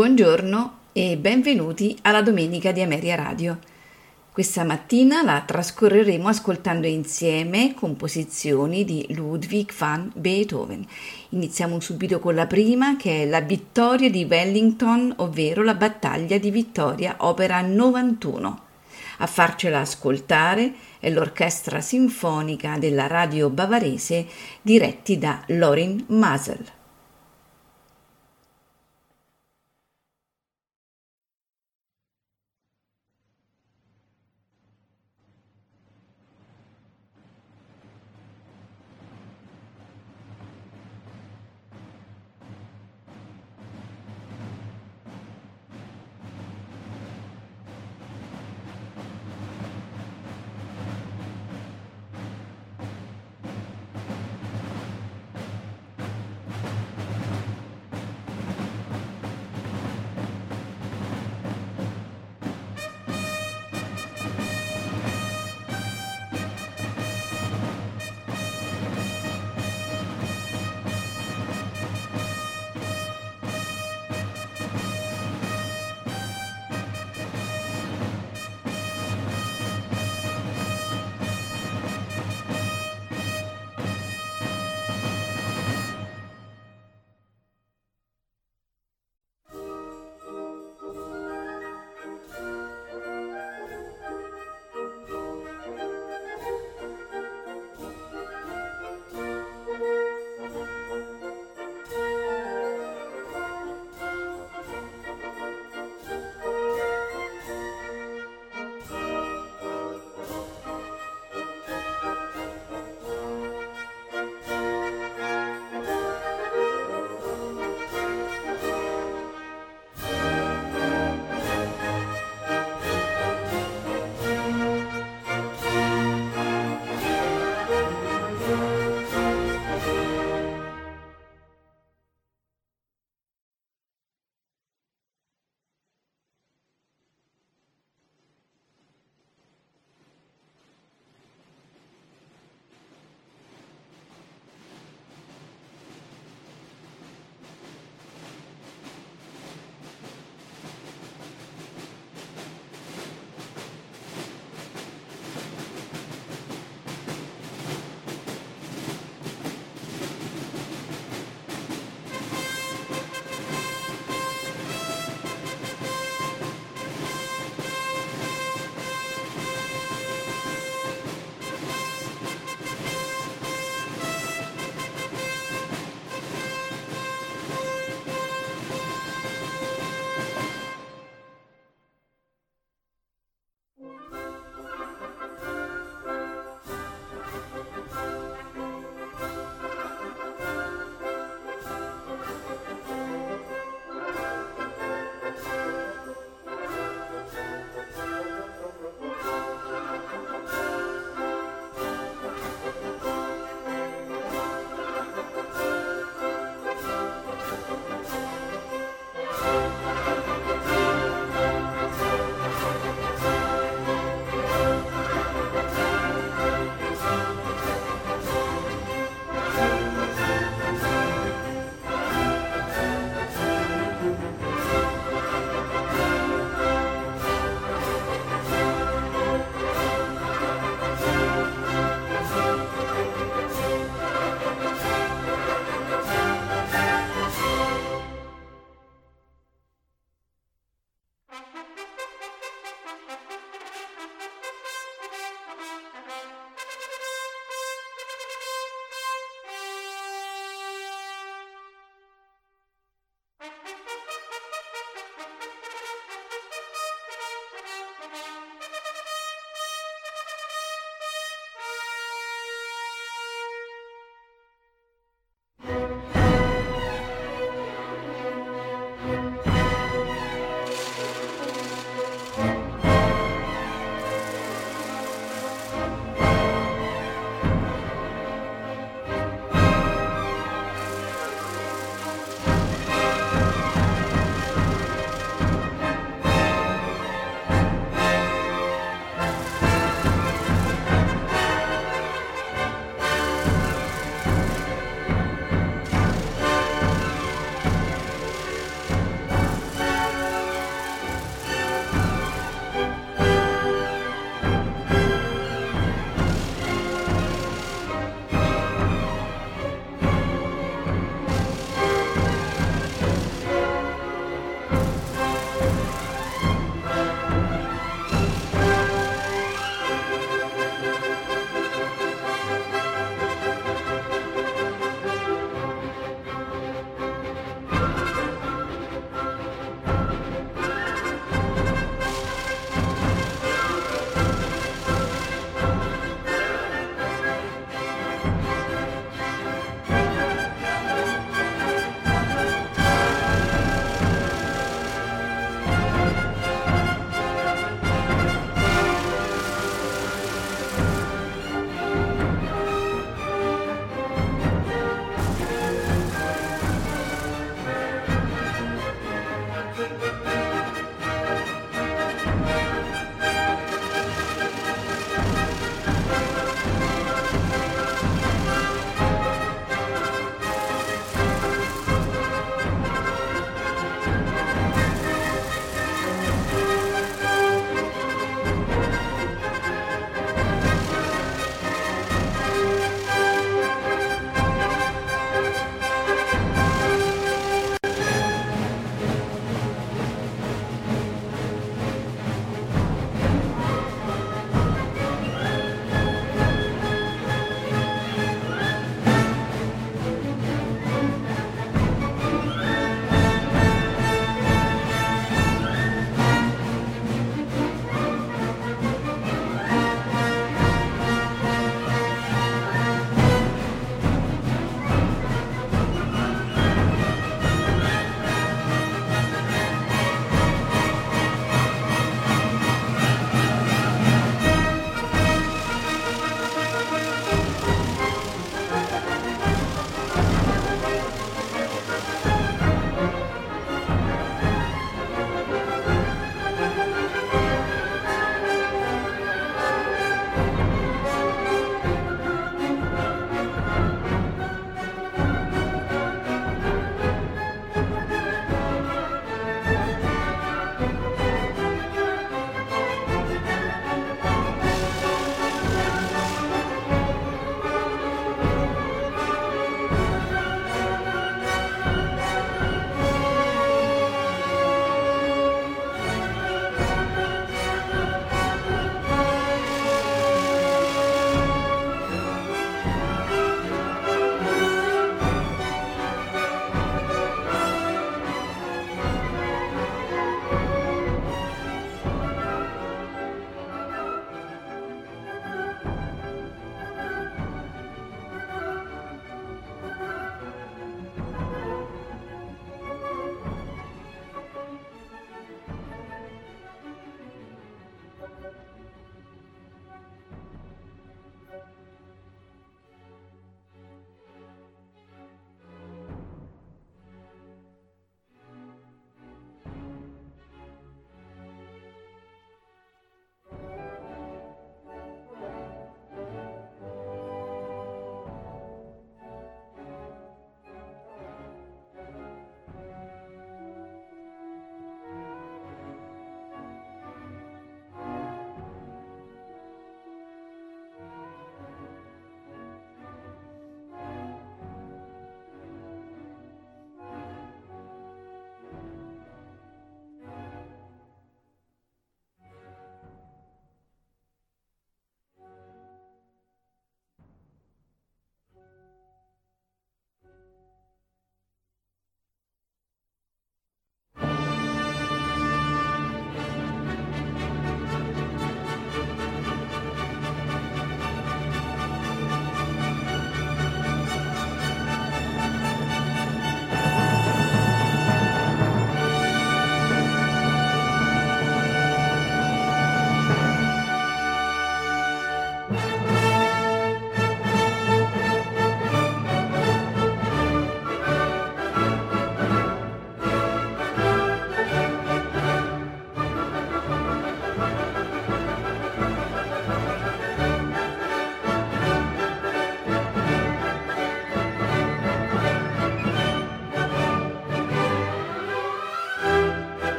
Buongiorno e benvenuti alla Domenica di Ameria Radio. Questa mattina la trascorreremo ascoltando insieme composizioni di Ludwig van Beethoven. Iniziamo subito con la prima che è la vittoria di Wellington, ovvero la battaglia di Vittoria, opera 91. A farcela ascoltare è l'orchestra sinfonica della radio bavarese diretti da Lorin Masel.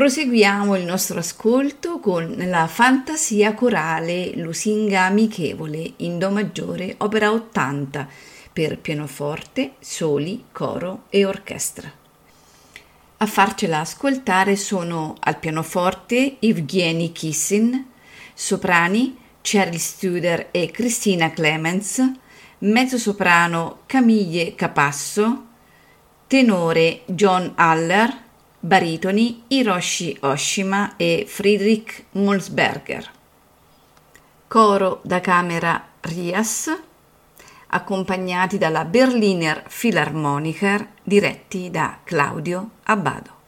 Proseguiamo il nostro ascolto con la fantasia corale Lusinga amichevole in Do maggiore, opera 80 per pianoforte, soli, coro e orchestra. A farcela ascoltare sono al pianoforte Evgeny Kissin, soprani Cheryl Studer e Christina Clemens, mezzosoprano Camille Capasso, tenore John Haller, baritoni Hiroshi Oshima e Friedrich Molsberger. Coro da camera Rias, accompagnati dalla Berliner Philharmoniker, diretti da Claudio Abbado.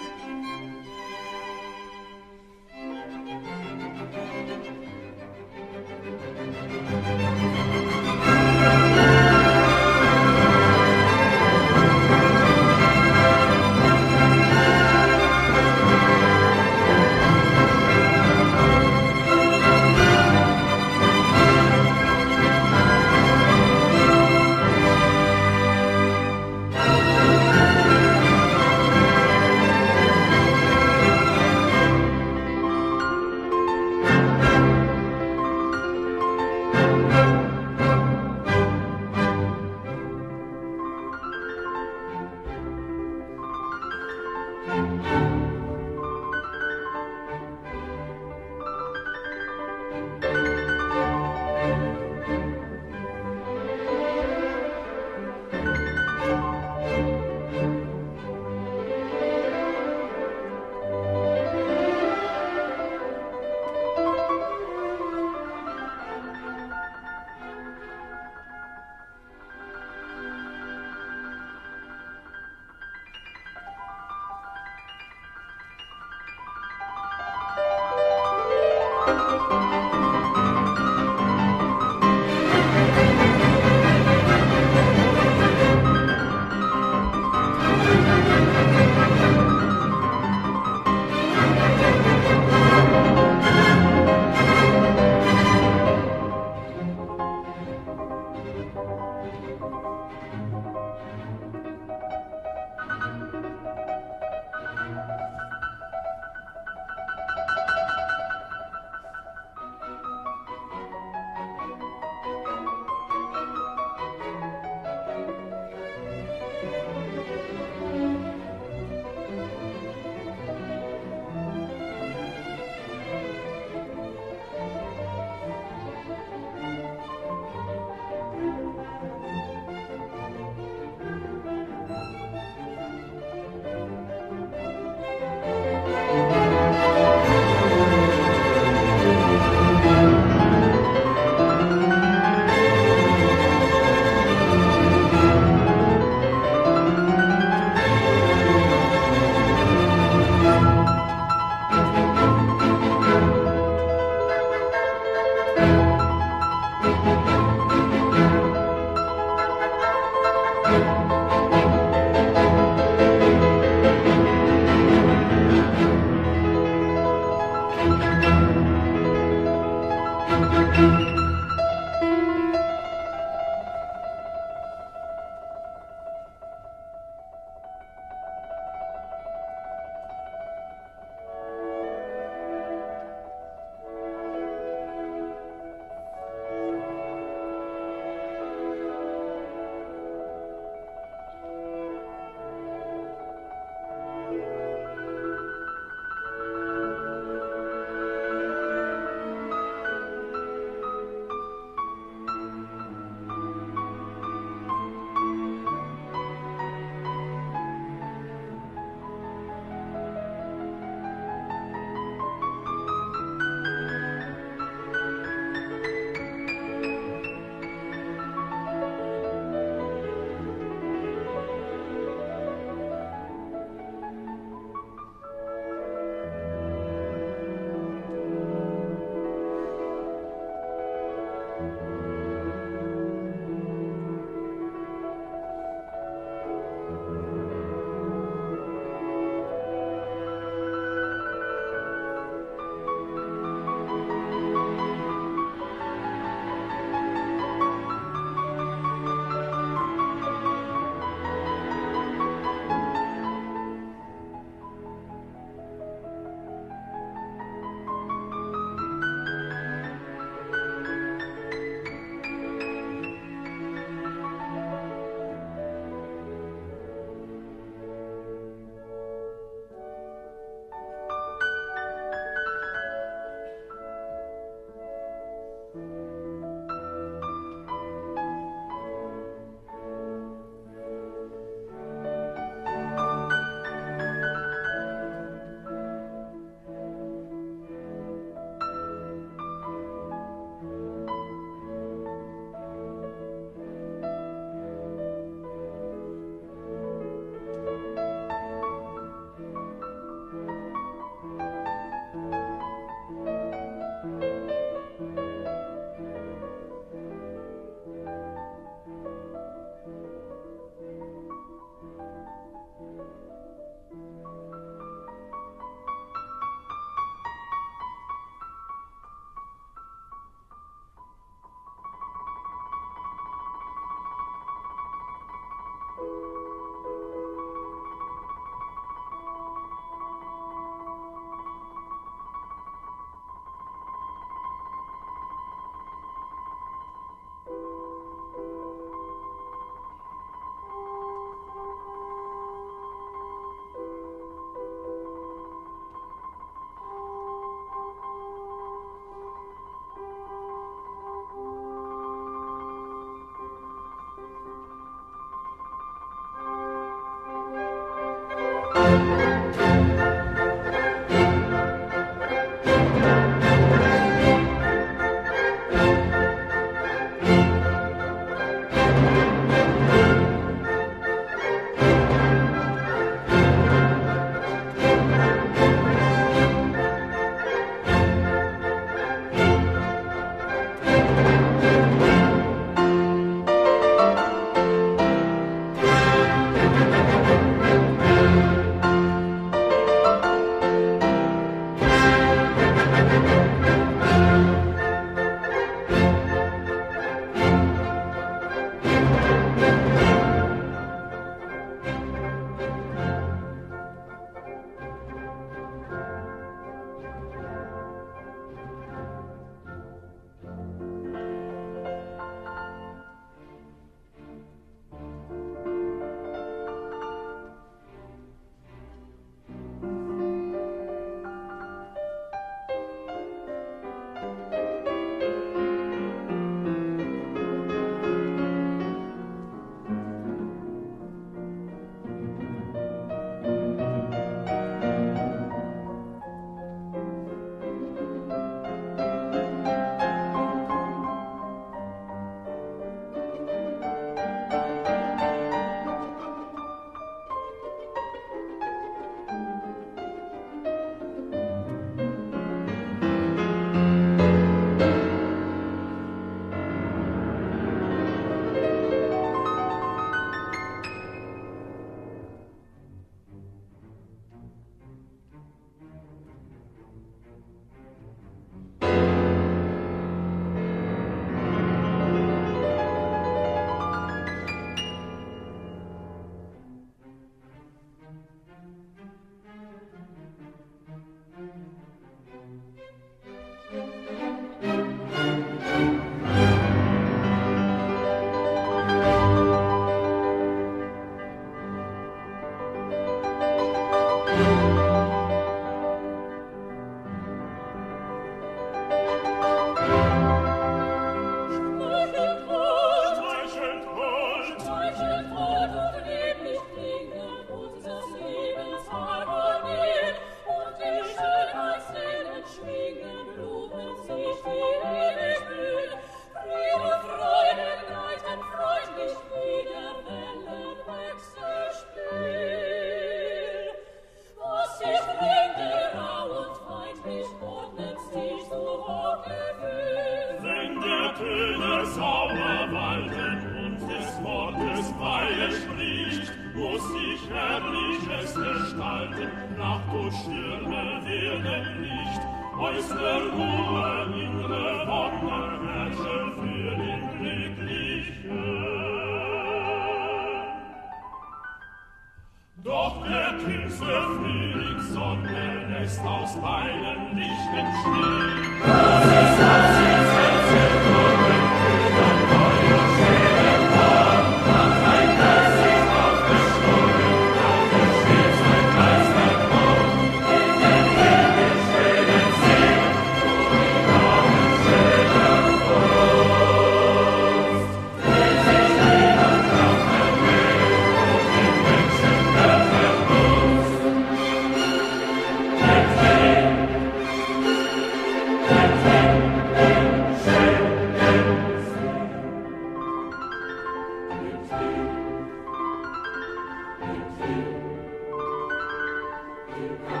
you.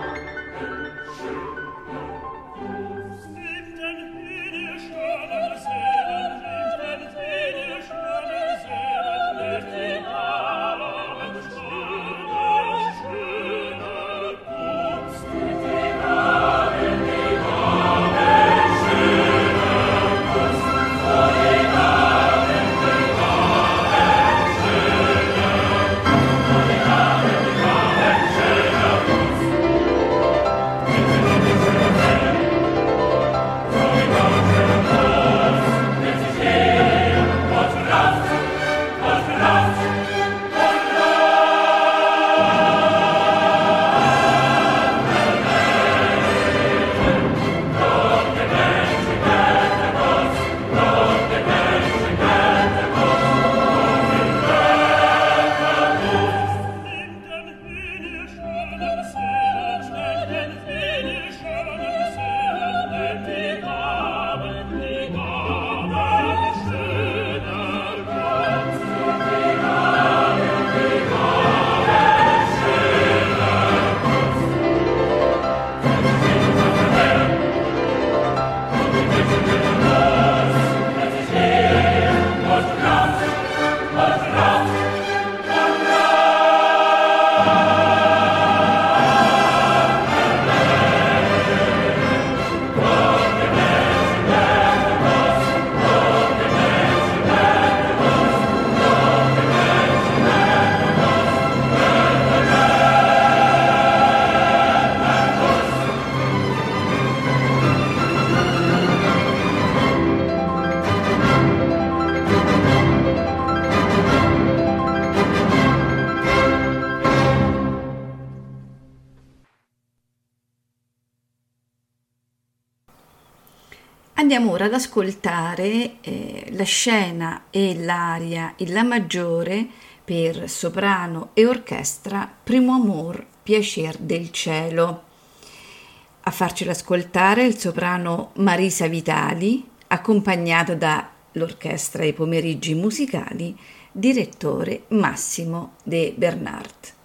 Andiamo ora ad ascoltare eh, la scena e l'aria in La maggiore per soprano e orchestra Primo amor, piacer del cielo. A farcelo ascoltare il soprano Marisa Vitali, accompagnato dall'orchestra I pomeriggi musicali, direttore Massimo De Bernard.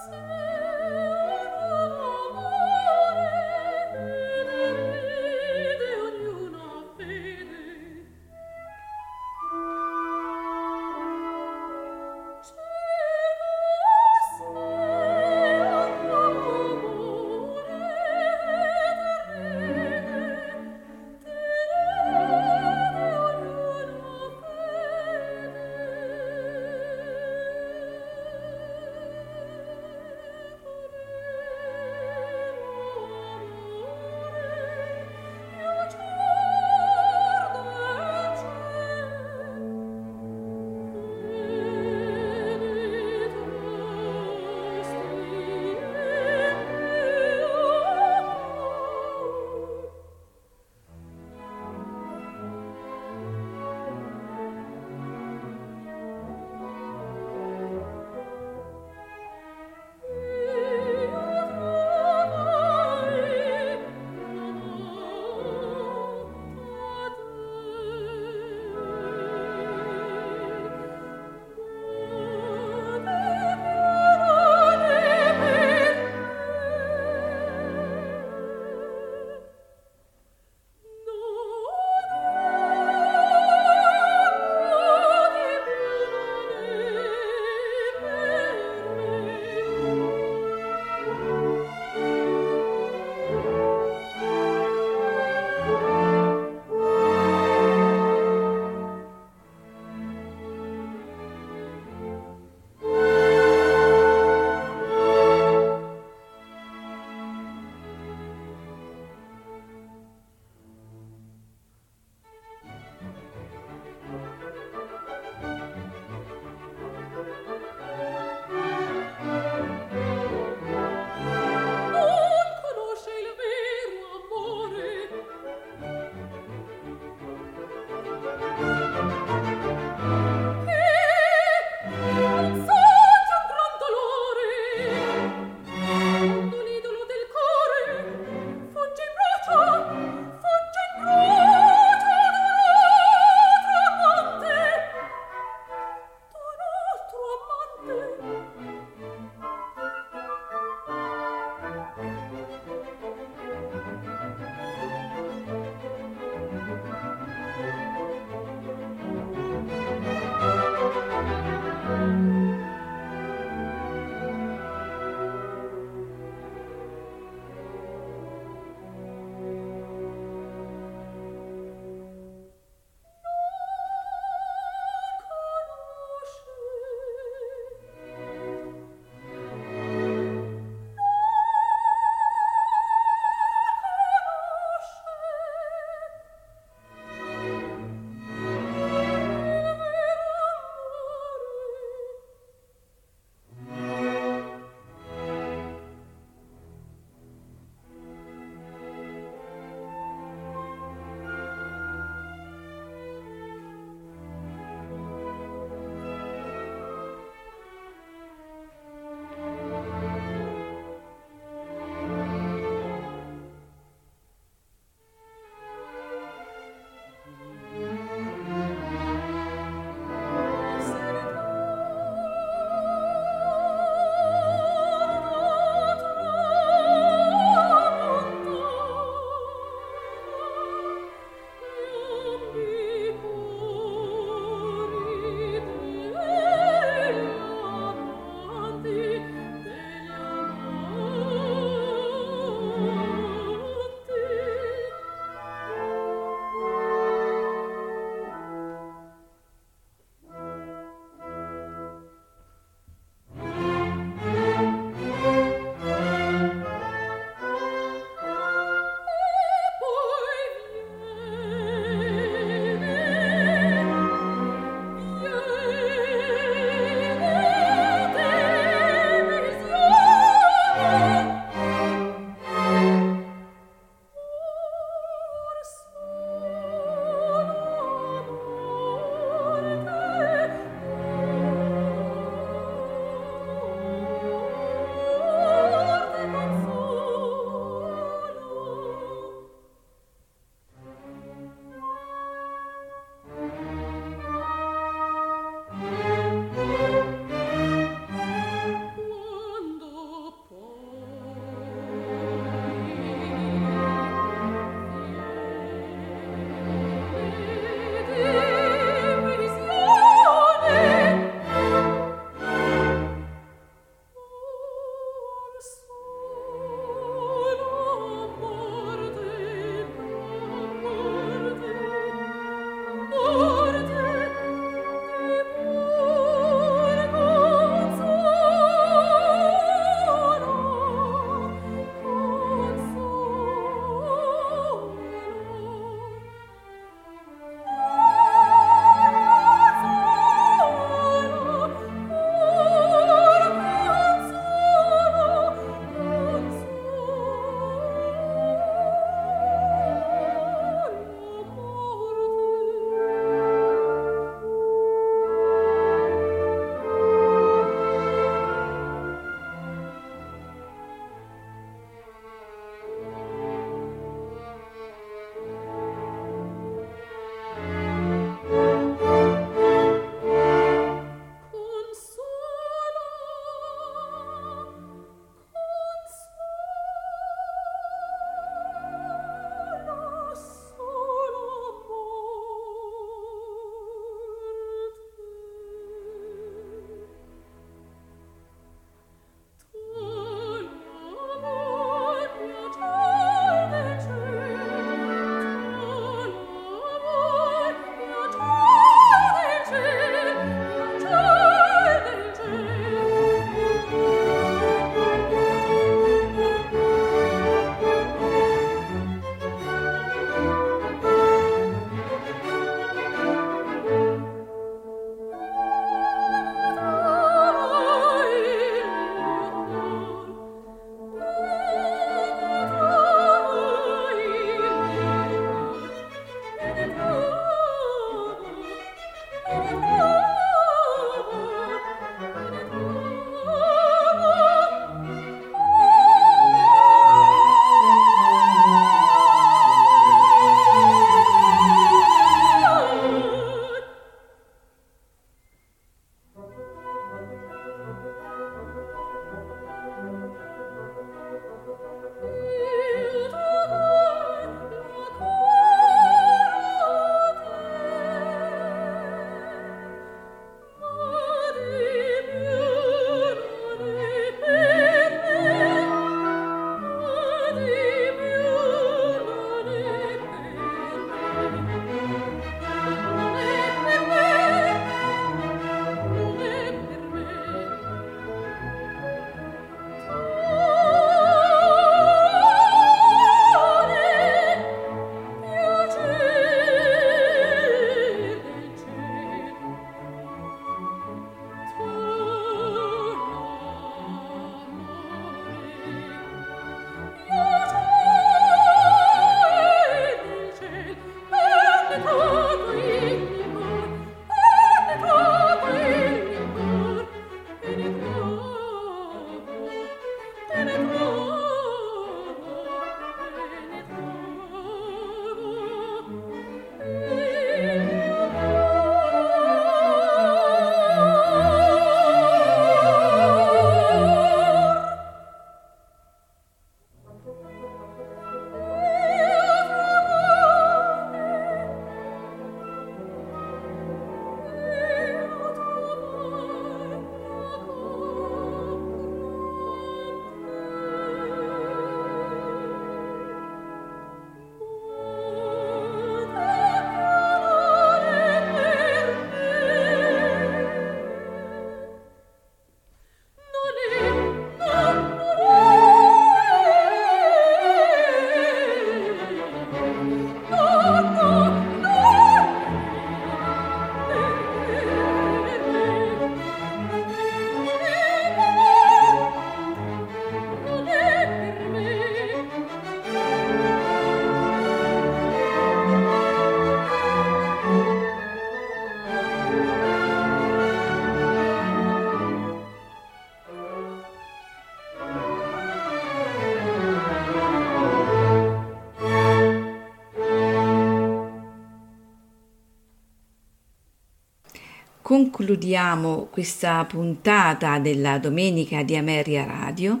Concludiamo questa puntata della Domenica di Ameria Radio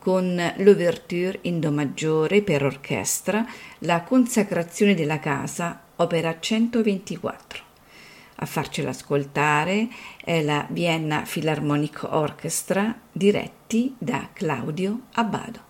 con l'ouverture in Do maggiore per orchestra, la consacrazione della casa, opera 124. A farcela ascoltare è la Vienna Philharmonic Orchestra, diretti da Claudio Abbado.